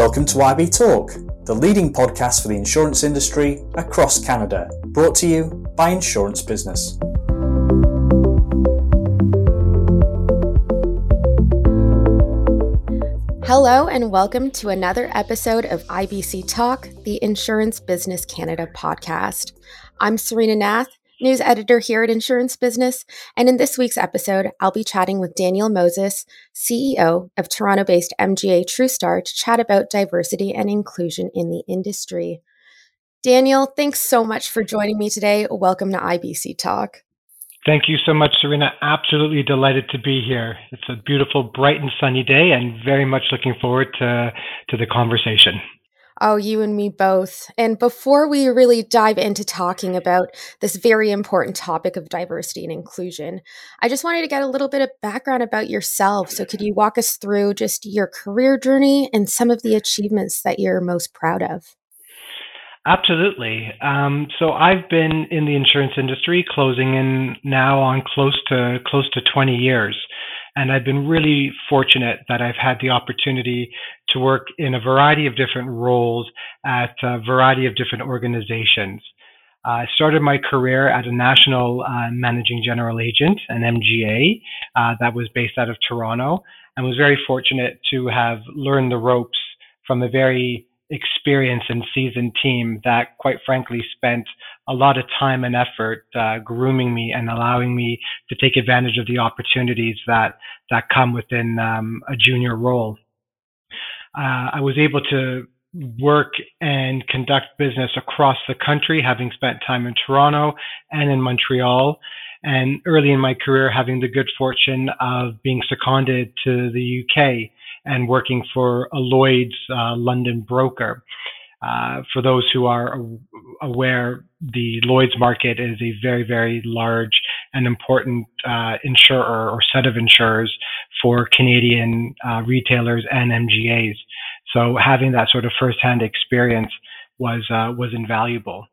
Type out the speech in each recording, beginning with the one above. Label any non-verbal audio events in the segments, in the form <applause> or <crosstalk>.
Welcome to IB Talk, the leading podcast for the insurance industry across Canada, brought to you by Insurance Business. Hello, and welcome to another episode of IBC Talk, the Insurance Business Canada podcast. I'm Serena Nath, news editor here at Insurance Business. And in this week's episode, I'll be chatting with Daniel Moses, CEO of Toronto based MGA TrueStar, to chat about diversity and inclusion in the industry. Daniel, thanks so much for joining me today. Welcome to IBC Talk. Thank you so much, Serena. Absolutely delighted to be here. It's a beautiful, bright, and sunny day, and very much looking forward to, to the conversation. Oh, you and me both. And before we really dive into talking about this very important topic of diversity and inclusion, I just wanted to get a little bit of background about yourself. So, could you walk us through just your career journey and some of the achievements that you're most proud of? Absolutely. Um, so I've been in the insurance industry, closing in now on close to close to 20 years. And I've been really fortunate that I've had the opportunity to work in a variety of different roles at a variety of different organizations. Uh, I started my career at a national uh, managing general agent, an MGA, uh, that was based out of Toronto, and was very fortunate to have learned the ropes from a very experienced and seasoned team that, quite frankly, spent a lot of time and effort uh, grooming me and allowing me to take advantage of the opportunities that that come within um, a junior role. Uh, I was able to work and conduct business across the country, having spent time in Toronto and in Montreal. And early in my career, having the good fortune of being seconded to the UK and working for a Lloyd's uh, London broker. Uh, for those who are aware, the Lloyd's market is a very, very large and important uh, insurer or set of insurers for Canadian uh, retailers and MGAs. So having that sort of firsthand experience was uh, was invaluable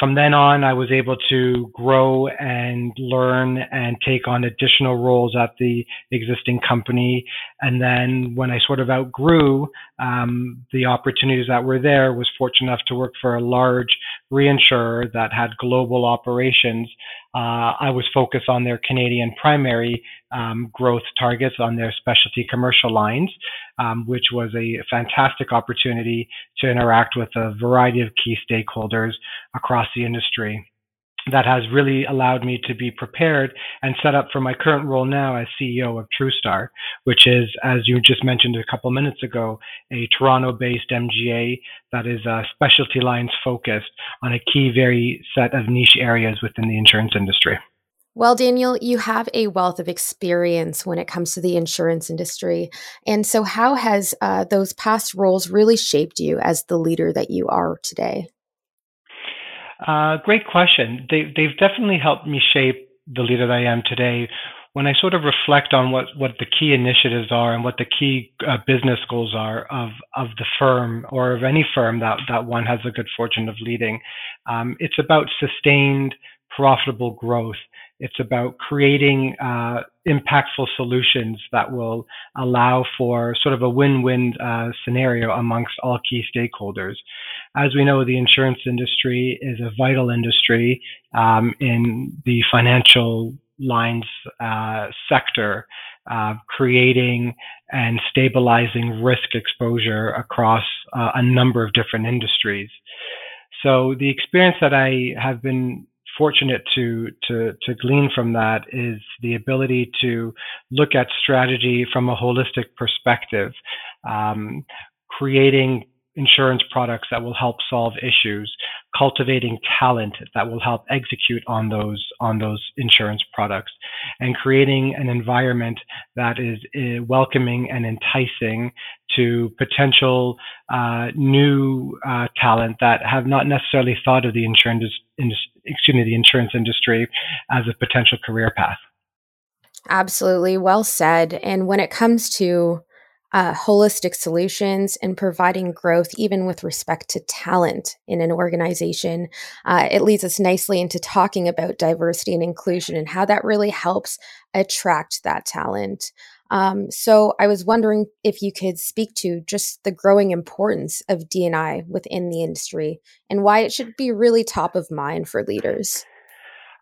from then on, I was able to grow and learn and take on additional roles at the existing company. And then when I sort of outgrew um, the opportunities that were there, was fortunate enough to work for a large reinsurer that had global operations uh, I was focused on their Canadian primary um, growth targets on their specialty commercial lines, um, which was a fantastic opportunity to interact with a variety of key stakeholders across the industry that has really allowed me to be prepared and set up for my current role now as CEO of TrueStar, which is, as you just mentioned a couple minutes ago, a Toronto-based MGA that is uh, specialty lines focused on a key, very set of niche areas within the insurance industry. Well, Daniel, you have a wealth of experience when it comes to the insurance industry. And so, how has uh, those past roles really shaped you as the leader that you are today? Uh, great question. They, they've definitely helped me shape the leader that I am today. When I sort of reflect on what, what the key initiatives are and what the key uh, business goals are of, of the firm or of any firm that, that one has the good fortune of leading, um, it's about sustained profitable growth. It's about creating uh, impactful solutions that will allow for sort of a win-win uh, scenario amongst all key stakeholders. As we know, the insurance industry is a vital industry um, in the financial lines uh, sector, uh, creating and stabilizing risk exposure across uh, a number of different industries. So the experience that I have been fortunate to to to glean from that is the ability to look at strategy from a holistic perspective, um, creating insurance products that will help solve issues, cultivating talent that will help execute on those on those insurance products, and creating an environment that is uh, welcoming and enticing to potential uh, new uh, talent that have not necessarily thought of the insurance excuse me the insurance industry as a potential career path. Absolutely, well said. And when it comes to uh, holistic solutions and providing growth, even with respect to talent in an organization. Uh, it leads us nicely into talking about diversity and inclusion and how that really helps attract that talent. Um, so I was wondering if you could speak to just the growing importance of D&I within the industry and why it should be really top of mind for leaders.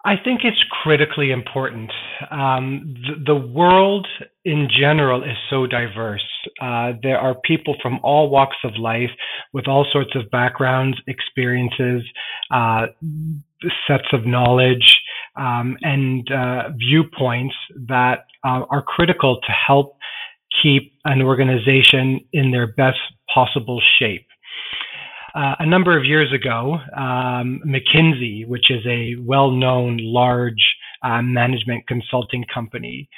I think it's critically important. Um, the, the, world in general is so diverse. Uh, there are people from all walks of life with all sorts of backgrounds, experiences, uh, sets of knowledge, um, and uh, viewpoints that uh, are critical to help keep an organization in their best possible shape. Uh, a number of years ago, um, McKinsey, which is a well-known large uh, management consulting company,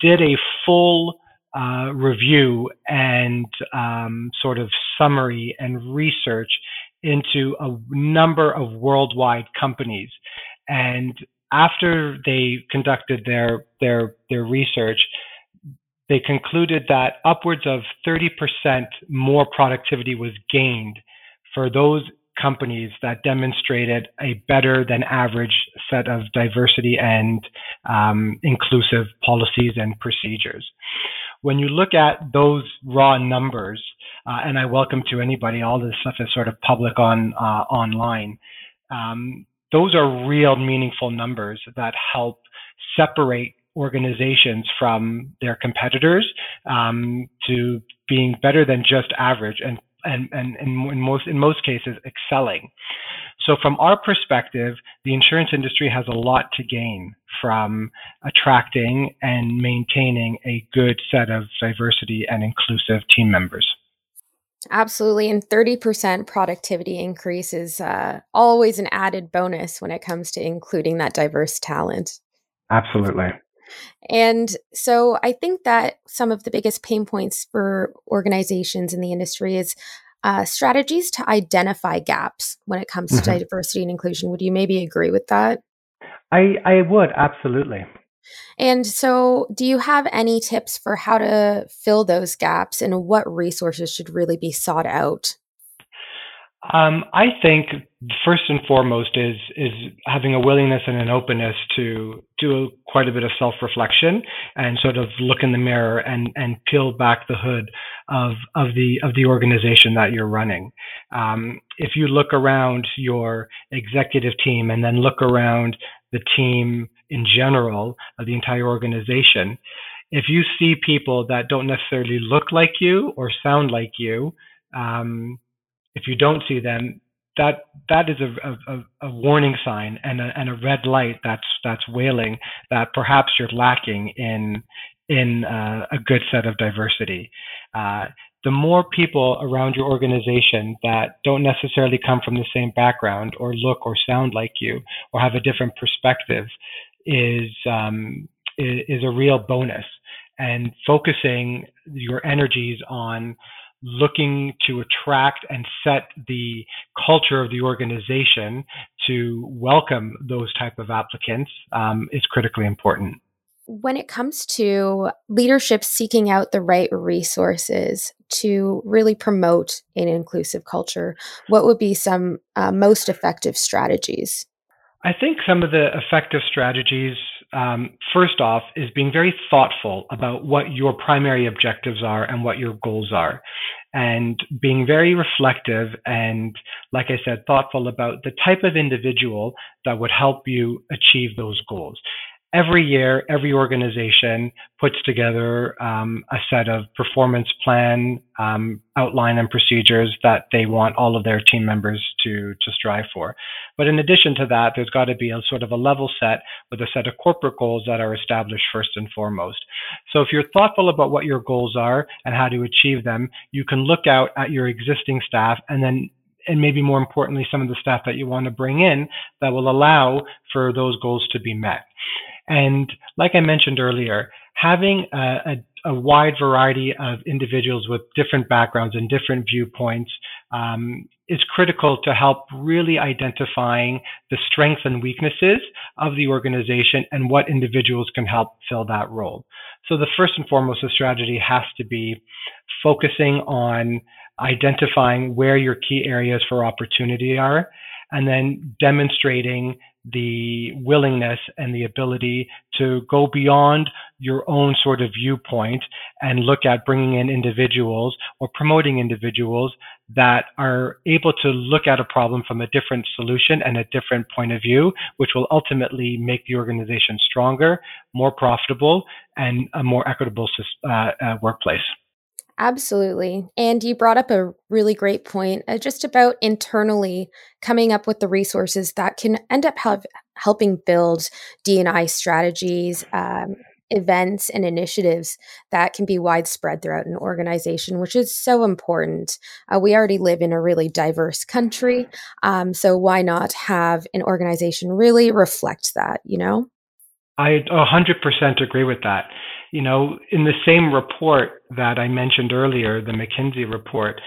did a full uh, review and um, sort of summary and research into a number of worldwide companies. And after they conducted their their their research, they concluded that upwards of 30% more productivity was gained for those companies that demonstrated a better than average set of diversity and um, inclusive policies and procedures. When you look at those raw numbers, uh, and I welcome to anybody, all this stuff is sort of public on uh, online. Um, those are real meaningful numbers that help separate organizations from their competitors um, to being better than just average and and, and, and in most in most cases excelling. So from our perspective, the insurance industry has a lot to gain from attracting and maintaining a good set of diversity and inclusive team members. Absolutely. And 30% productivity increase is uh, always an added bonus when it comes to including that diverse talent. Absolutely. And so I think that some of the biggest pain points for organizations in the industry is uh, strategies to identify gaps when it comes to mm-hmm. diversity and inclusion. Would you maybe agree with that? I, I would, absolutely. And so, do you have any tips for how to fill those gaps and what resources should really be sought out? Um, I think first and foremost is is having a willingness and an openness to do quite a bit of self reflection and sort of look in the mirror and and peel back the hood of of the of the organization that you're running. Um, if you look around your executive team and then look around the team in general of the entire organization, if you see people that don't necessarily look like you or sound like you, um, if you don't see them, that that is a, a, a warning sign and a, and a red light that's that's wailing that perhaps you're lacking in in uh, a good set of diversity. Uh, the more people around your organization that don't necessarily come from the same background or look or sound like you or have a different perspective is um, is, is a real bonus. And focusing your energies on looking to attract and set the culture of the organization to welcome those type of applicants um, is critically important. When it comes to leadership seeking out the right resources to really promote an inclusive culture what would be some uh, most effective strategies? I think some of the effective strategies um, first off is being very thoughtful about what your primary objectives are and what your goals are and being very reflective and like i said thoughtful about the type of individual that would help you achieve those goals every year, every organization puts together um, a set of performance plan um, outline and procedures that they want all of their team members to to strive for. But in addition to that, there's got to be a sort of a level set with a set of corporate goals that are established first and foremost. So if you're thoughtful about what your goals are and how to achieve them, you can look out at your existing staff and then and maybe more importantly, some of the staff that you want to bring in that will allow for those goals to be met. And like I mentioned earlier, having a, a, a wide variety of individuals with different backgrounds and different viewpoints um, is critical to help really identifying the strengths and weaknesses of the organization and what individuals can help fill that role. So the first and foremost, the strategy has to be focusing on identifying where your key areas for opportunity are and then demonstrating the willingness and the ability to go beyond your own sort of viewpoint and look at bringing in individuals or promoting individuals that are able to look at a problem from a different solution and a different point of view, which will ultimately make the organization stronger, more profitable, and a more equitable uh, uh, workplace. Absolutely. And you brought up a really great point uh, just about internally coming up with the resources that can end up have, helping build D&I strategies, um, events, and initiatives that can be widespread throughout an organization, which is so important. Uh, we already live in a really diverse country. Um, so why not have an organization really reflect that, you know? I 100% agree with that. You know, in the same report that I mentioned earlier, the McKinsey report,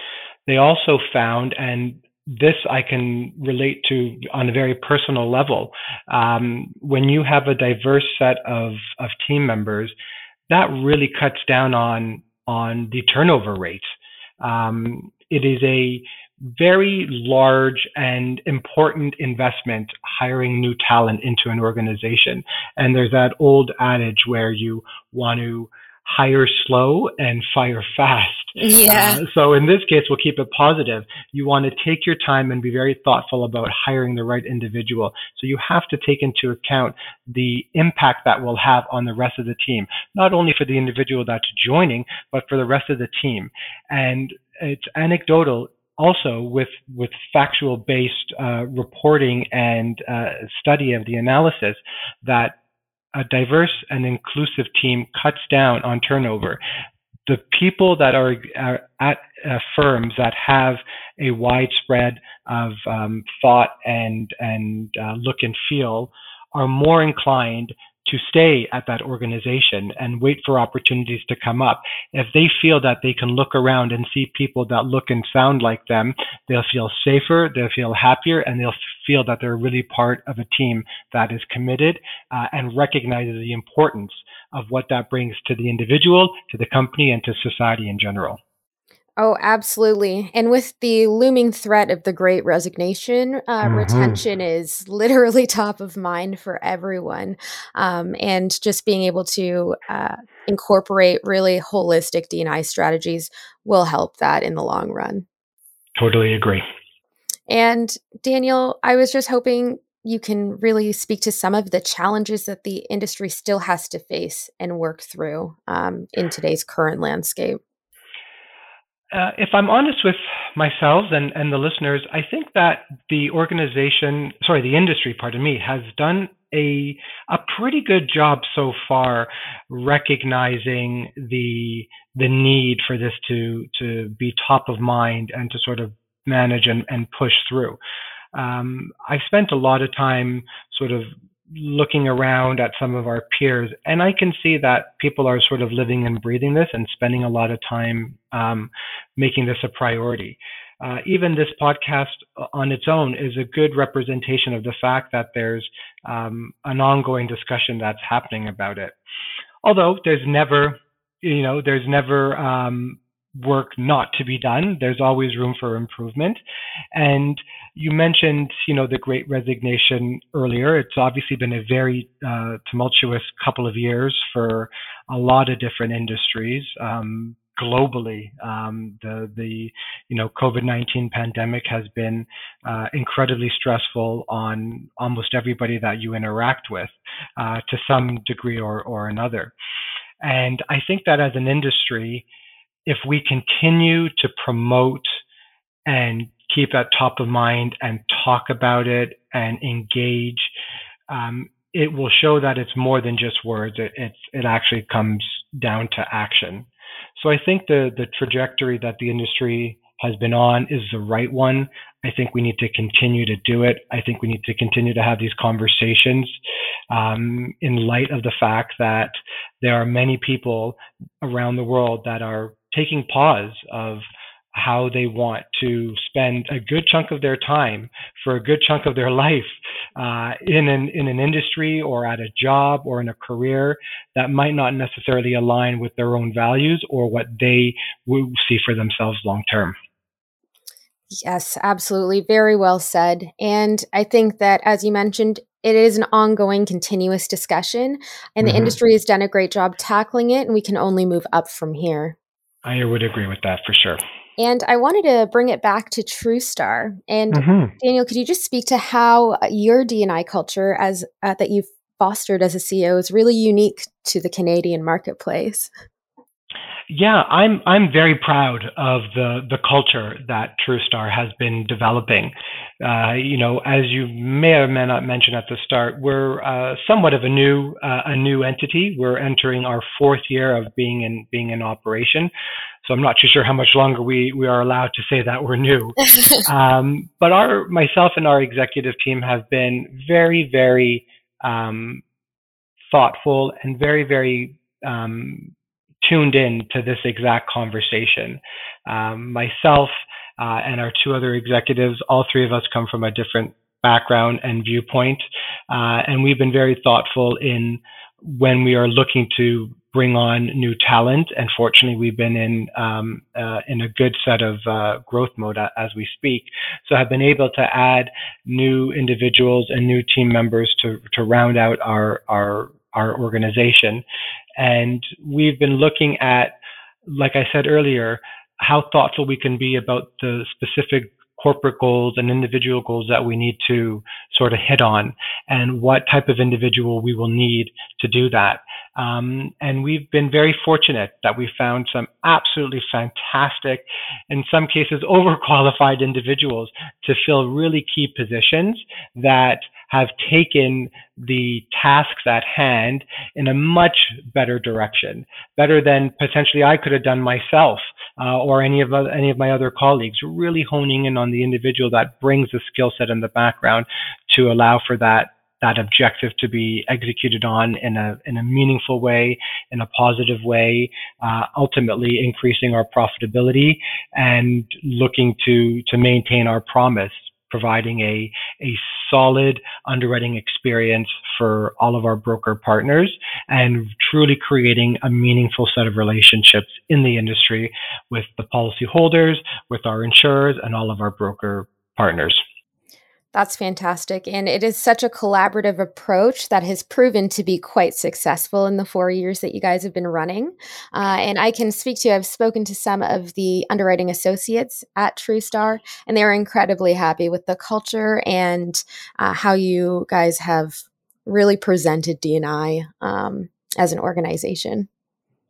they also found, and this I can relate to on a very personal level. Um, when you have a diverse set of, of team members, that really cuts down on on the turnover rate. Um, it is a very large and important investment hiring new talent into an organization. And there's that old adage where you want to hire slow and fire fast. <laughs> Yeah. Uh, so in this case, we'll keep it positive. You want to take your time and be very thoughtful about hiring the right individual. So you have to take into account the impact that will have on the rest of the team, not only for the individual that's joining, but for the rest of the team. And it's anecdotal also with with factual based uh, reporting and uh, study of the analysis that a diverse and inclusive team cuts down on turnover. The people that are, are at uh, firms that have a widespread of um, thought and and uh, look and feel are more inclined to stay at that organization and wait for opportunities to come up. If they feel that they can look around and see people that look and sound like them, they'll feel safer, they'll feel happier, and they'll feel that they're really part of a team that is committed uh, and recognizes the importance of what that brings to the individual, to the company, and to society in general. Oh, absolutely. And with the looming threat of the great resignation, uh, mm-hmm. retention is literally <laughs> top of mind for everyone. Um, and just being able to uh, incorporate really holistic D&I strategies will help that in the long run. Totally agree. And Daniel, I was just hoping you can really speak to some of the challenges that the industry still has to face and work through um, in today's current landscape. Uh, if I'm honest with myself and, and the listeners, I think that the organization, sorry, the industry, pardon me, has done a a pretty good job so far recognizing the the need for this to to be top of mind and to sort of manage and, and push through. Um, I spent a lot of time sort of looking around at some of our peers, and I can see that people are sort of living and breathing this and spending a lot of time um, making this a priority. Uh, even this podcast on its own is a good representation of the fact that there's um, an ongoing discussion that's happening about it. Although there's never, you know, there's never um, work not to be done. There's always room for improvement. And you mentioned, you know, the great resignation earlier. It's obviously been a very uh, tumultuous couple of years for a lot of different industries. Um, globally, um, the the you know COVID nineteen pandemic has been uh, incredibly stressful on almost everybody that you interact with, uh, to some degree or or another. And I think that as an industry, if we continue to promote and keep that top of mind and talk about it and engage, um, it will show that it's more than just words. It, it, it actually comes down to action. So I think the, the trajectory that the industry has been on is the right one. I think we need to continue to do it. I think we need to continue to have these conversations um, in light of the fact that there are many people around the world that are taking pause of how they want to spend a good chunk of their time for a good chunk of their <laughs> life uh, in an in an industry or at a job or in a career that might not necessarily align with their own values or what they will see for themselves long term. Yes, absolutely. Very well said. And I think that, as you mentioned, it is an ongoing, continuous discussion, and the mm-hmm. industry has done a great job tackling it, and we can only move up from here. I would agree with that for sure. And I wanted to bring it back to TrueStar. And mm-hmm. Daniel, could you just speak to how your D&I culture, as uh, that you've fostered as a CEO, is really unique to the Canadian marketplace? Yeah, I'm I'm very proud of the the culture that TrueStar has been developing. Uh, you know, as you may or may not mention at the start, we're uh, somewhat of a new uh, a new entity. We're entering our fourth year of being in being in operation. So I'm not too sure how much longer we we are allowed to say that we're new. <laughs> um, but our myself and our executive team have been very very um, thoughtful and very very um, tuned in to this exact conversation. Um, myself uh, and our two other executives, all three of us come from a different background and viewpoint, uh, and we've been very thoughtful in when we are looking to bring on new talent. And fortunately, we've been in um, uh, in a good set of uh, growth mode as we speak. So I've been able to add new individuals and new team members to to round out our our our organization. And we've been looking at, like I said earlier, how thoughtful we can be about the specific corporate goals and individual goals that we need to sort of hit on and what type of individual we will need to do that. Um, and we've been very fortunate that we found some absolutely fantastic, in some cases <laughs> overqualified individuals to fill really key positions that have taken the tasks at hand in a much better direction, better than potentially I could have done myself uh, or any of any of my other colleagues. Really honing in on the individual that brings the skill set in the background to allow for that that objective to be executed on in a in a meaningful way, in a positive way, uh, ultimately increasing our profitability and looking to to maintain our promise providing a, a solid underwriting experience for all of our broker partners and truly creating a meaningful set of relationships in the industry with the policyholders, with our insurers, and all of our broker partners. That's fantastic. And it is such a collaborative approach that has proven to be quite successful in the four years that you guys have been running. Uh, and I can speak to, I've spoken to some of the underwriting associates at TrueStar, and they are incredibly happy with the culture and uh, how you guys have really presented D&I um, as an organization.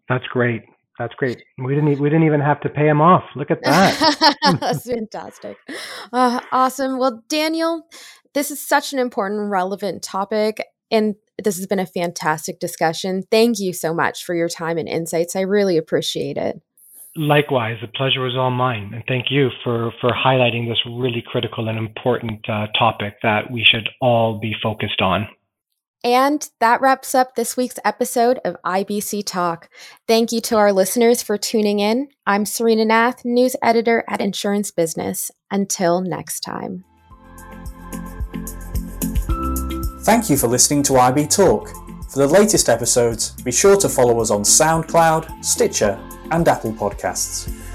That's great. That's great. We didn't we didn't even have to pay him off. Look at that. <laughs> That's fantastic. Uh, awesome. Well, Daniel, this is such an important, relevant topic, and this has been a fantastic discussion. Thank you so much for your time and insights. I really appreciate it. Likewise, the pleasure was all mine, and thank you for for highlighting this really critical and important uh, topic that we should all be focused on. And that wraps up this week's episode of IBC Talk. Thank you to our listeners for tuning in. I'm Serena Nath, news editor at Insurance Business. Until next time. Thank you for listening to IB Talk. For the latest episodes, be sure to follow us on SoundCloud, Stitcher, and Apple Podcasts.